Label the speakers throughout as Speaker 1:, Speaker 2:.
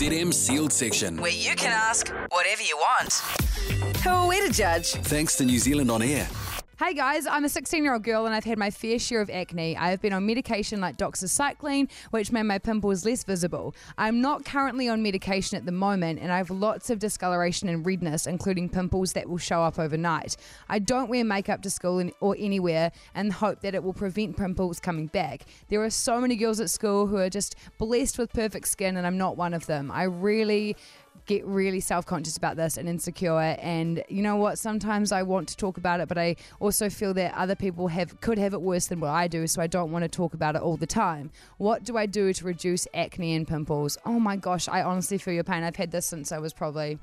Speaker 1: ZM sealed section.
Speaker 2: where you can ask whatever you want. Who are we to judge?
Speaker 1: Thanks to New Zealand On Air.
Speaker 3: Hey guys, I'm a 16 year old girl and I've had my fair share of acne. I have been on medication like doxycycline, which made my pimples less visible. I'm not currently on medication at the moment and I have lots of discoloration and redness, including pimples that will show up overnight. I don't wear makeup to school or anywhere and hope that it will prevent pimples coming back. There are so many girls at school who are just blessed with perfect skin and I'm not one of them. I really get really self-conscious about this and insecure. And you know what? Sometimes I want to talk about it but I also feel that other people have could have it worse than what I do so I don't want to talk about it all the time. What do I do to reduce acne and pimples? Oh my gosh I honestly feel your pain. I've had this since I was probably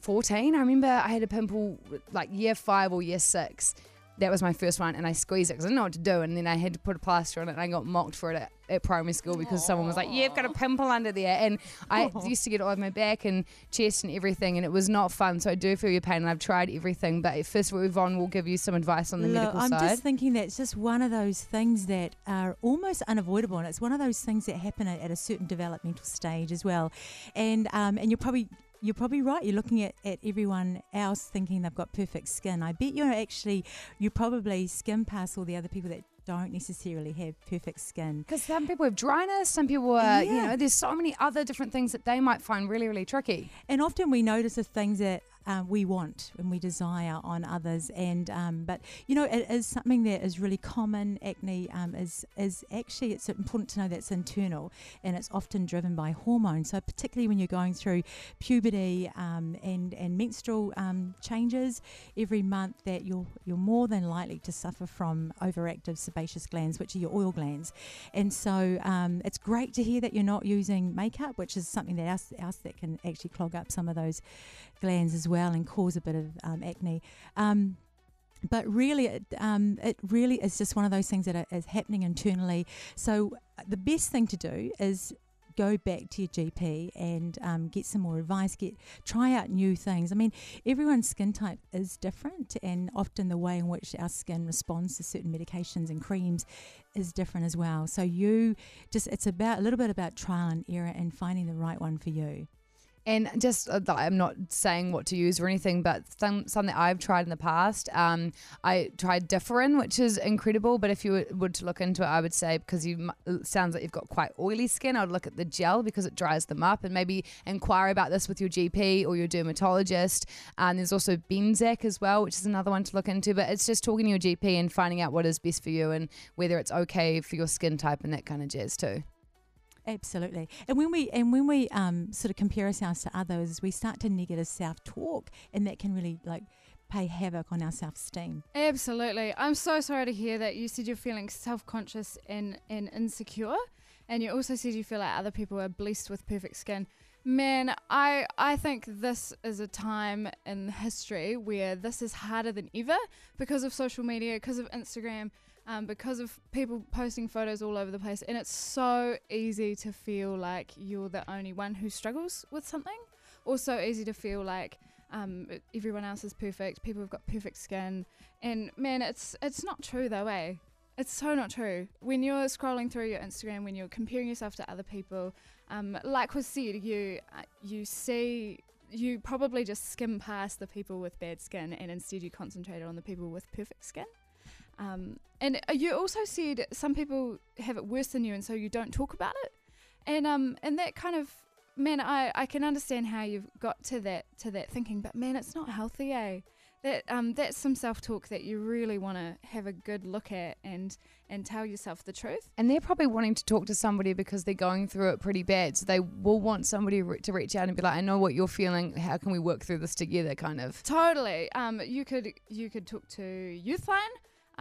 Speaker 3: 14 I remember I had a pimple like year 5 or year 6 that was my first one and I squeezed it because I didn't know what to do and then I had to put a plaster on it and I got mocked for it at, at primary school because someone was like "Yeah, you've got a pimple under there and I used to get it all over my back and chest and everything and it was not fun so I do feel your pain and I've tried everything but first Yvonne will give you some advice on the
Speaker 4: Look,
Speaker 3: medical
Speaker 4: I'm
Speaker 3: side
Speaker 4: just thinking that it's just one of those things that are almost unavoidable, and it's one of those things that happen at, at a certain developmental stage as well. And um, and you're probably you're probably right. You're looking at, at everyone else thinking they've got perfect skin. I bet you're actually you probably skim past all the other people that don't necessarily have perfect skin.
Speaker 3: because some people have dryness some people are you know there's so many other different things that they might find really really tricky
Speaker 4: And often we notice the things that uh, we want and we desire on others. And um, but you know, it is something that is really common. Acne um, is is actually it's important to know that's internal and it's often driven by hormones. So particularly when you're going through puberty um, and and menstrual um, changes every month, that you're you're more than likely to suffer from overactive sebaceous glands, which are your oil glands. And so um, it's great to hear that you're not using makeup, which is something that else, else that can actually clog up some of those glands as well and cause a bit of um, acne. Um, but really, it, um, it really is just one of those things that are, is happening internally. So uh, the best thing to do is go back to your GP and um, get some more advice. Get try out new things. I mean, everyone's skin type is different, and often the way in which our skin responds to certain medications and creams is different as well. So you just it's about a little bit about trial and error and finding the right one for you.
Speaker 3: And just, uh, I'm not saying what to use or anything, but some, something I've tried in the past. Um, I tried Differin, which is incredible. But if you were, were to look into it, I would say because you it sounds like you've got quite oily skin, I'd look at the gel because it dries them up, and maybe inquire about this with your GP or your dermatologist. And there's also Benzac as well, which is another one to look into. But it's just talking to your GP and finding out what is best for you and whether it's okay for your skin type and that kind of jazz too.
Speaker 4: Absolutely, and when we and when we um, sort of compare ourselves to others, we start to negative self talk, and that can really like pay havoc on our self esteem.
Speaker 5: Absolutely. I'm so sorry to hear that you said you're feeling self conscious and, and insecure. And you also said you feel like other people are blessed with perfect skin. Man, I I think this is a time in history where this is harder than ever because of social media, because of Instagram, um, because of people posting photos all over the place, and it's so easy to feel like you're the only one who struggles with something, or so easy to feel like um, everyone else is perfect, people have got perfect skin, and man, it's it's not true though, eh? It's so not true. When you're scrolling through your Instagram, when you're comparing yourself to other people, um, like was said, you uh, you see you probably just skim past the people with bad skin, and instead you concentrate on the people with perfect skin. Um, and uh, you also said some people have it worse than you, and so you don't talk about it. And um, and that kind of man, I, I can understand how you've got to that to that thinking, but man, it's not healthy, eh? That um, that's some self talk that you really want to have a good look at and and tell yourself the truth.
Speaker 3: And they're probably wanting to talk to somebody because they're going through it pretty bad. So they will want somebody re- to reach out and be like, I know what you're feeling. How can we work through this together? Kind of.
Speaker 5: Totally. Um, you could you could talk to Youthline.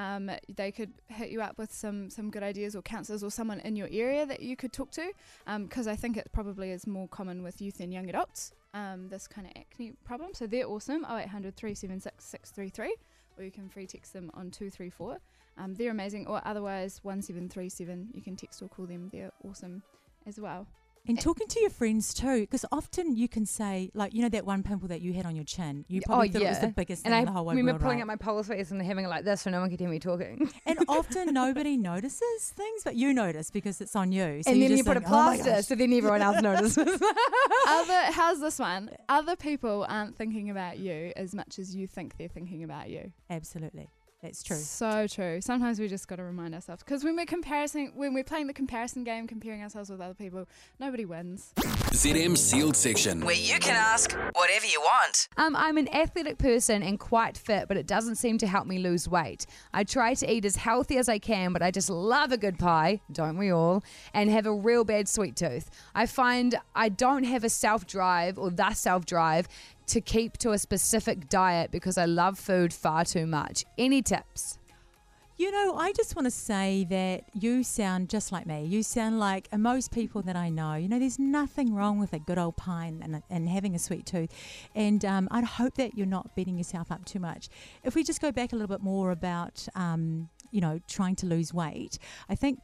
Speaker 5: Um, they could hit you up with some some good ideas or counsellors or someone in your area that you could talk to. Because I think it probably is more common with youth and young adults. Um, this kind of acne problem. So they're awesome. 0800 376 633. Or you can free text them on 234. Um, they're amazing. Or otherwise 1737. You can text or call them. They're awesome as well.
Speaker 4: And talking to your friends too, because often you can say, like, you know, that one pimple that you had on your chin. You oh, probably thought it was the biggest
Speaker 3: Oh, and
Speaker 4: thing
Speaker 3: I
Speaker 4: in the whole wide
Speaker 3: remember pulling
Speaker 4: right?
Speaker 3: out my polar face and having it like this so no one could hear me talking.
Speaker 4: And often nobody notices things, but you notice because it's on you. So
Speaker 3: and
Speaker 4: you
Speaker 3: then you put a
Speaker 4: think, "Oh my
Speaker 3: plaster
Speaker 4: gosh."
Speaker 3: so then everyone else notices.
Speaker 5: Other, how's this one? Other people aren't thinking about you as much as you think they're thinking about you.
Speaker 4: Absolutely, that's true.
Speaker 5: So true. Sometimes we just got to remind ourselves because when we're comparing, when we're playing the comparison game, comparing ourselves with other people, nobody wins.
Speaker 1: ZM Sealed Section.
Speaker 2: Where you can ask whatever you want.
Speaker 3: Um, I'm an athletic person and quite fit, but it doesn't seem to help me lose weight. I try to eat as healthy as I can, but I just love a good pie, don't we all? And have a real bad sweet tooth. I find I don't have a self drive or the self drive to keep to a specific diet because I love food far too much. Any tips?
Speaker 4: You know, I just want to say that you sound just like me. You sound like most people that I know. You know, there's nothing wrong with a good old pie and, and having a sweet tooth. And um, I'd hope that you're not beating yourself up too much. If we just go back a little bit more about, um, you know, trying to lose weight, I think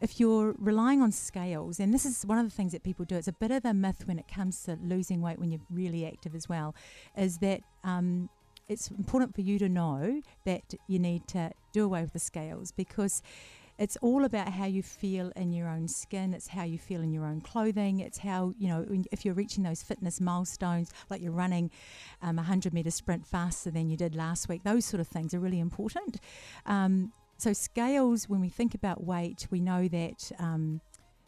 Speaker 4: if you're relying on scales, and this is one of the things that people do, it's a bit of a myth when it comes to losing weight when you're really active as well, is that um, it's important for you to know that you need to do away with the scales because it's all about how you feel in your own skin. It's how you feel in your own clothing. It's how, you know, if you're reaching those fitness milestones, like you're running um, a 100 metre sprint faster than you did last week, those sort of things are really important. Um, so, scales, when we think about weight, we know that. Um,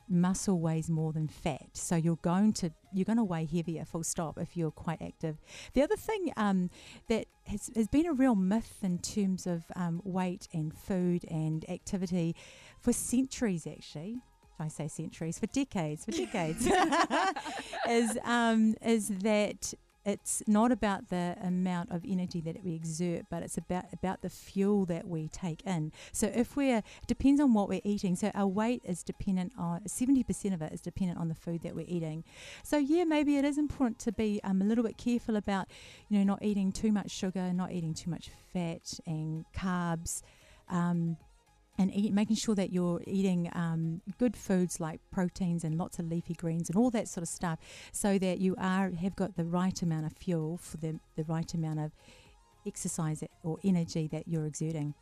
Speaker 4: muscle weighs more than fat. So you're going to you're going to weigh heavier full stop if you're quite active. The other thing um, that has, has been a real myth in terms of um, weight and food and activity for centuries actually. I say centuries for decades for decades. Is um, is that it's not about the amount of energy that we exert, but it's about about the fuel that we take in. So if we're it depends on what we're eating. So our weight is dependent on seventy percent of it is dependent on the food that we're eating. So yeah, maybe it is important to be um, a little bit careful about you know not eating too much sugar, not eating too much fat and carbs. Um, and eat, making sure that you're eating um, good foods like proteins and lots of leafy greens and all that sort of stuff, so that you are have got the right amount of fuel for the the right amount of exercise or energy that you're exerting.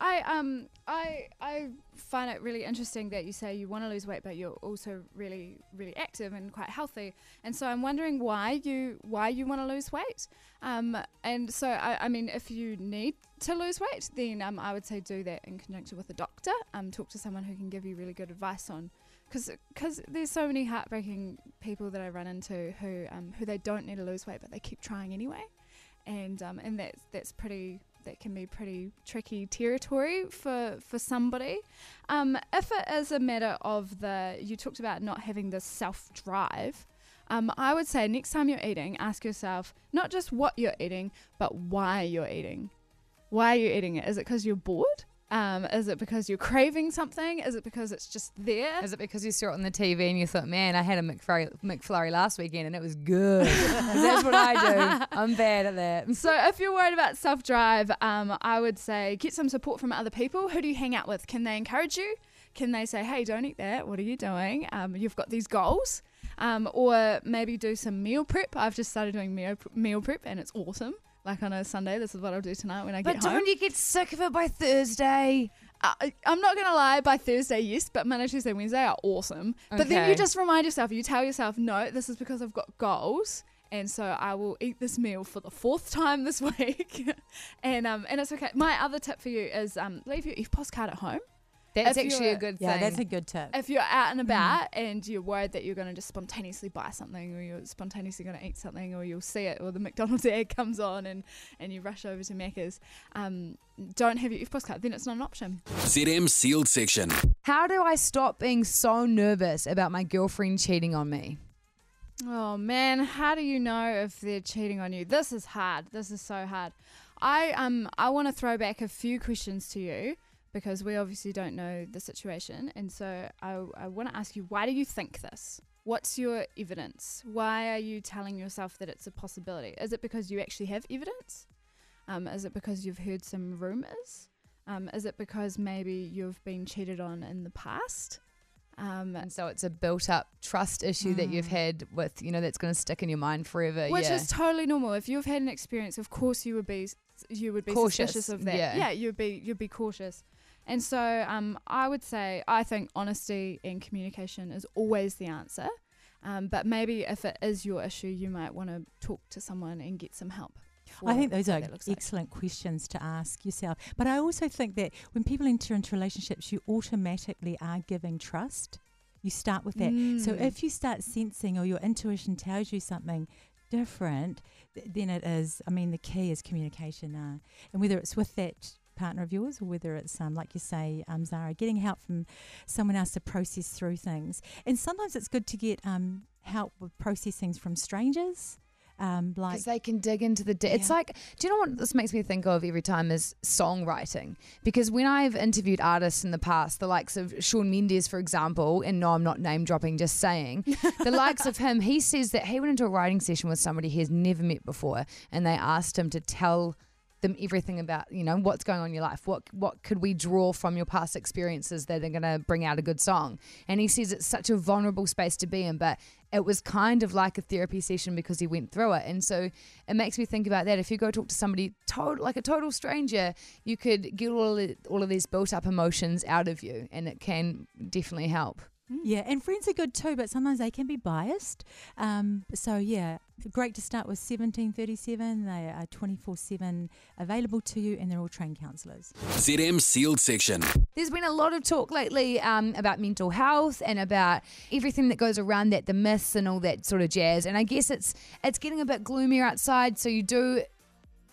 Speaker 5: I um I I find it really interesting that you say you want to lose weight, but you're also really really active and quite healthy. And so I'm wondering why you why you want to lose weight. Um, and so I, I mean, if you need to lose weight, then um, I would say do that in conjunction with a doctor. Um, talk to someone who can give you really good advice on. Because there's so many heartbreaking people that I run into who um, who they don't need to lose weight, but they keep trying anyway, and um, and that's that's pretty that can be pretty tricky territory for for somebody. Um, if it is a matter of the you talked about not having the self drive, um, I would say next time you're eating, ask yourself not just what you're eating, but why you're eating. Why are you eating it? Is it because you're bored? Um, is it because you're craving something? Is it because it's just there?
Speaker 3: Is it because you saw it on the TV and you thought, man, I had a McFlurry, McFlurry last weekend and it was good? that's what I do. I'm bad at that.
Speaker 5: So if you're worried about self drive, um, I would say get some support from other people. Who do you hang out with? Can they encourage you? Can they say, hey, don't eat that? What are you doing? Um, you've got these goals. Um, or maybe do some meal prep. I've just started doing meal, meal prep and it's awesome. Like on a Sunday, this is what I'll do tonight when I
Speaker 3: But
Speaker 5: get home.
Speaker 3: But don't you get sick of it by Thursday?
Speaker 5: I, I'm not gonna lie. By Thursday, yes, but Monday, Tuesday, Wednesday are awesome. But then you just remind yourself. You tell yourself, no, this is because I've got goals, and so I will eat this meal for the fourth time this week, and um, and it's okay. My other tip for you is um, leave your EFTPOS card at home.
Speaker 3: That's
Speaker 5: If
Speaker 3: actually a good
Speaker 4: Yeah,
Speaker 3: thing.
Speaker 4: that's a good tip.
Speaker 5: If you're out and about and you're worried that you're going to just spontaneously buy something, or you're spontaneously going to eat something, or you'll see it, or the McDonald's ad comes on, and and you rush over to Macca's, um, don't have your EFTPOS card. Then it's not an option.
Speaker 1: ZM Sealed Section.
Speaker 3: How do I stop being so nervous about my girlfriend cheating on me?
Speaker 5: Oh man, how do you know if they're cheating on you? This is hard. This is so hard. I um I want to throw back a few questions to you because we obviously don't know the situation, and so I I want to ask you why do you think this? What's your evidence? Why are you telling yourself that it's a possibility? Is it because you actually have evidence? Um, is it because you've heard some rumors? Um, is it because maybe you've been cheated on in the past? Um,
Speaker 3: And so it's a built up trust issue that you've had with, you know, that's going to stick in your mind forever.
Speaker 5: which
Speaker 3: yeah.
Speaker 5: is totally normal. If you've had an experience, of course you would be you would be
Speaker 3: Cautious,
Speaker 5: suspicious of that.
Speaker 3: yeah.
Speaker 5: you'd be you'd be cautious. And so um, I would say I think honesty and communication is always the answer. Um, but maybe if it is your issue, you might want to talk to someone and get some help.
Speaker 4: I think those are
Speaker 5: looks like.
Speaker 4: excellent questions to ask yourself. But I also think that when people enter into relationships, you automatically are giving trust. You start with that. So
Speaker 5: Mm.
Speaker 4: if you start sensing or your intuition tells you something different, th- then it is, I mean, the key is communication. Uh, and whether it's with that partner of yours or whether it's, um, like you say, um, Zara, getting help from someone else to process through things. And sometimes it's good to get um, help with process things from strangers. Um, like
Speaker 3: because they can dig into the. Di- It's like, do you know what this makes me think of every time is songwriting? Because when I've interviewed artists in the past, the likes of Shawn Mendes, for example, and no, I'm not name dropping, just saying, the likes of him, he says that he went into a writing session with somebody he has never met before, and they asked him to tell them everything about you know what's going on in your life. What what could we draw from your past experiences that are going to bring out a good song? And he says it's such a vulnerable space to be in but it was kind of like a therapy session because he went through it. And so it makes me think about that. If you go talk to somebody total like a total stranger you could get all of, all of these built up emotions out of you and it can definitely help.
Speaker 4: Yeah, and friends are good too, but sometimes they can be biased. Um, so yeah, great to start with seventeen thirty seven. They are twenty four seven available to you, and they're all trained counsellors.
Speaker 1: ZM Sealed Section.
Speaker 3: There's been a lot of talk lately um, about mental health and about everything that goes around that, the myths and all that sort of jazz. And I guess it's it's getting a bit gloomier outside, so you do,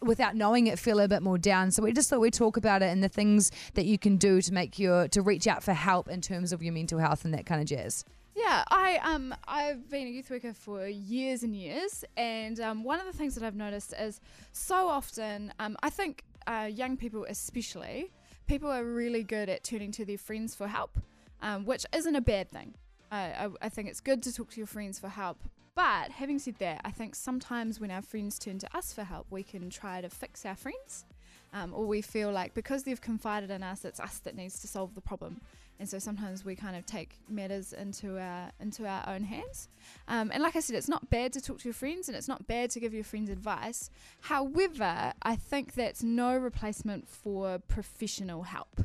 Speaker 3: without knowing it, feel a bit more down. So we just thought we'd talk about it and the things that you can do to make your to reach out for help in terms of your mental health and that kind of jazz.
Speaker 5: Yeah, I um I've been a youth worker for years and years, and um, one of the things that I've noticed is so often um, I think uh, young people especially people are really good at turning to their friends for help, um, which isn't a bad thing. I, I, I think it's good to talk to your friends for help. But having said that, I think sometimes when our friends turn to us for help, we can try to fix our friends. Um, or we feel like because they've confided in us, it's us that needs to solve the problem and so sometimes we kind of take matters into our into our own hands. Um, and like I said, it's not bad to talk to your friends, and it's not bad to give your friends advice. However, I think that's no replacement for professional help.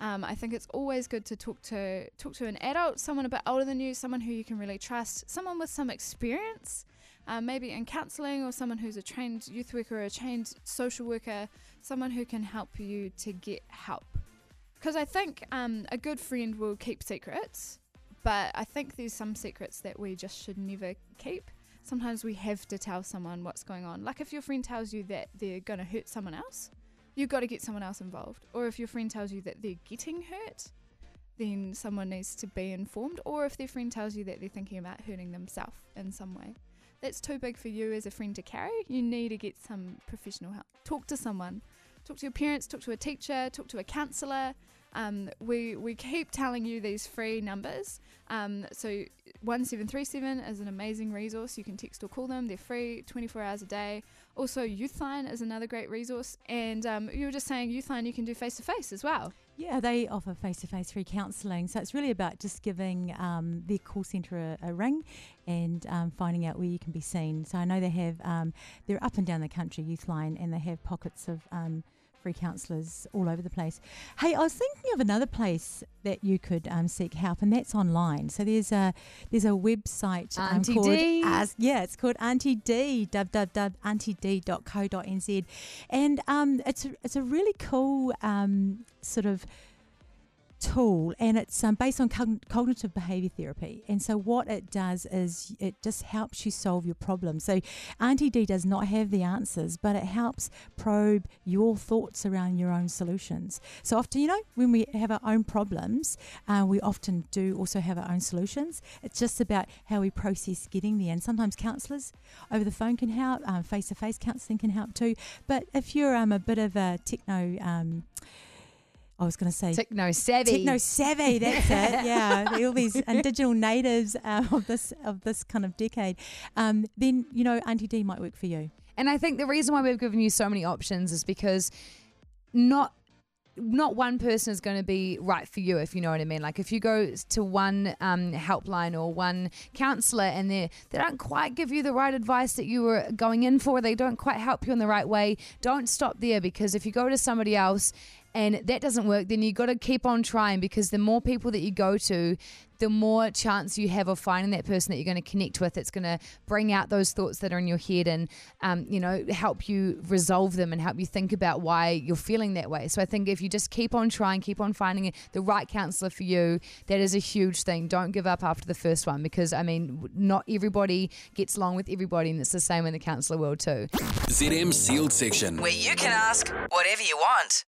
Speaker 5: Um, I think it's always good to talk to talk to an adult, someone a bit older than you, someone who you can really trust, someone with some experience, um, maybe in counselling, or someone who's a trained youth worker or a trained social worker, someone who can help you to get help. Because I think um, a good friend will keep secrets, but I think there's some secrets that we just should never keep. Sometimes we have to tell someone what's going on. Like if your friend tells you that they're going to hurt someone else, you've got to get someone else involved. Or if your friend tells you that they're getting hurt, then someone needs to be informed. Or if their friend tells you that they're thinking about hurting themselves in some way. That's too big for you as a friend to carry. You need to get some professional help. Talk to someone. Talk to your parents, talk to a teacher, talk to a counsellor. Um, we, we keep telling you these free numbers. Um, so 1737 is an amazing resource. You can text or call them. They're free 24 hours a day. Also, Youthline is another great resource. And um, you were just saying Youthline you can do face to face as well.
Speaker 4: Yeah, they offer face to face free counselling. So it's really about just giving um, their call centre a, a ring and um, finding out where you can be seen. So I know they have, um, they're up and down the country, Youthline, and they have pockets of um, free counsellors all over the place. Hey, I was thinking of another place that you could um, seek help, and that's online. So there's a there's a website um, called
Speaker 3: D.
Speaker 4: Ask- yeah, it's called Aunty Dee www.auntydee.co.nz, and um, it's a, it's a really cool um, sort of tool and it's um, based on cogn- cognitive behavior therapy. And so what it does is it just helps you solve your problem so Aunty Dee does not have the answers but it helps probe your thoughts around your own solutions. So often you know when we have our own problems uh, we often do also have our own solutions. It's just about how we process getting there. And sometimes counsellors over the phone can help um, face-to-face counselling can help too. But if you're um, a bit of a techno um, I was going to say
Speaker 3: Techno savvy.
Speaker 4: techno savvy. That's it. Yeah, all these and digital natives uh, of this of this kind of decade. Um, then you know, Aunty Dee might work for you.
Speaker 3: And I think the reason why we've given you so many options is because not not one person is going to be right for you, if you know what I mean. Like if you go to one um, helpline or one counselor and they they don't quite give you the right advice that you were going in for, they don't quite help you in the right way. Don't stop there because if you go to somebody else and that doesn't work, then you've got to keep on trying because the more people that you go to, the more chance you have of finding that person that you're going to connect with. It's going to bring out those thoughts that are in your head and, um, you know, help you resolve them and help you think about why you're feeling that way. So I think if you just keep on trying, keep on finding the right counselor for you, that is a huge thing. Don't give up after the first one because, I mean, not everybody gets along with everybody, and it's the same in the counselor world too.
Speaker 1: ZM Sealed Section.
Speaker 2: Where you can ask whatever you want.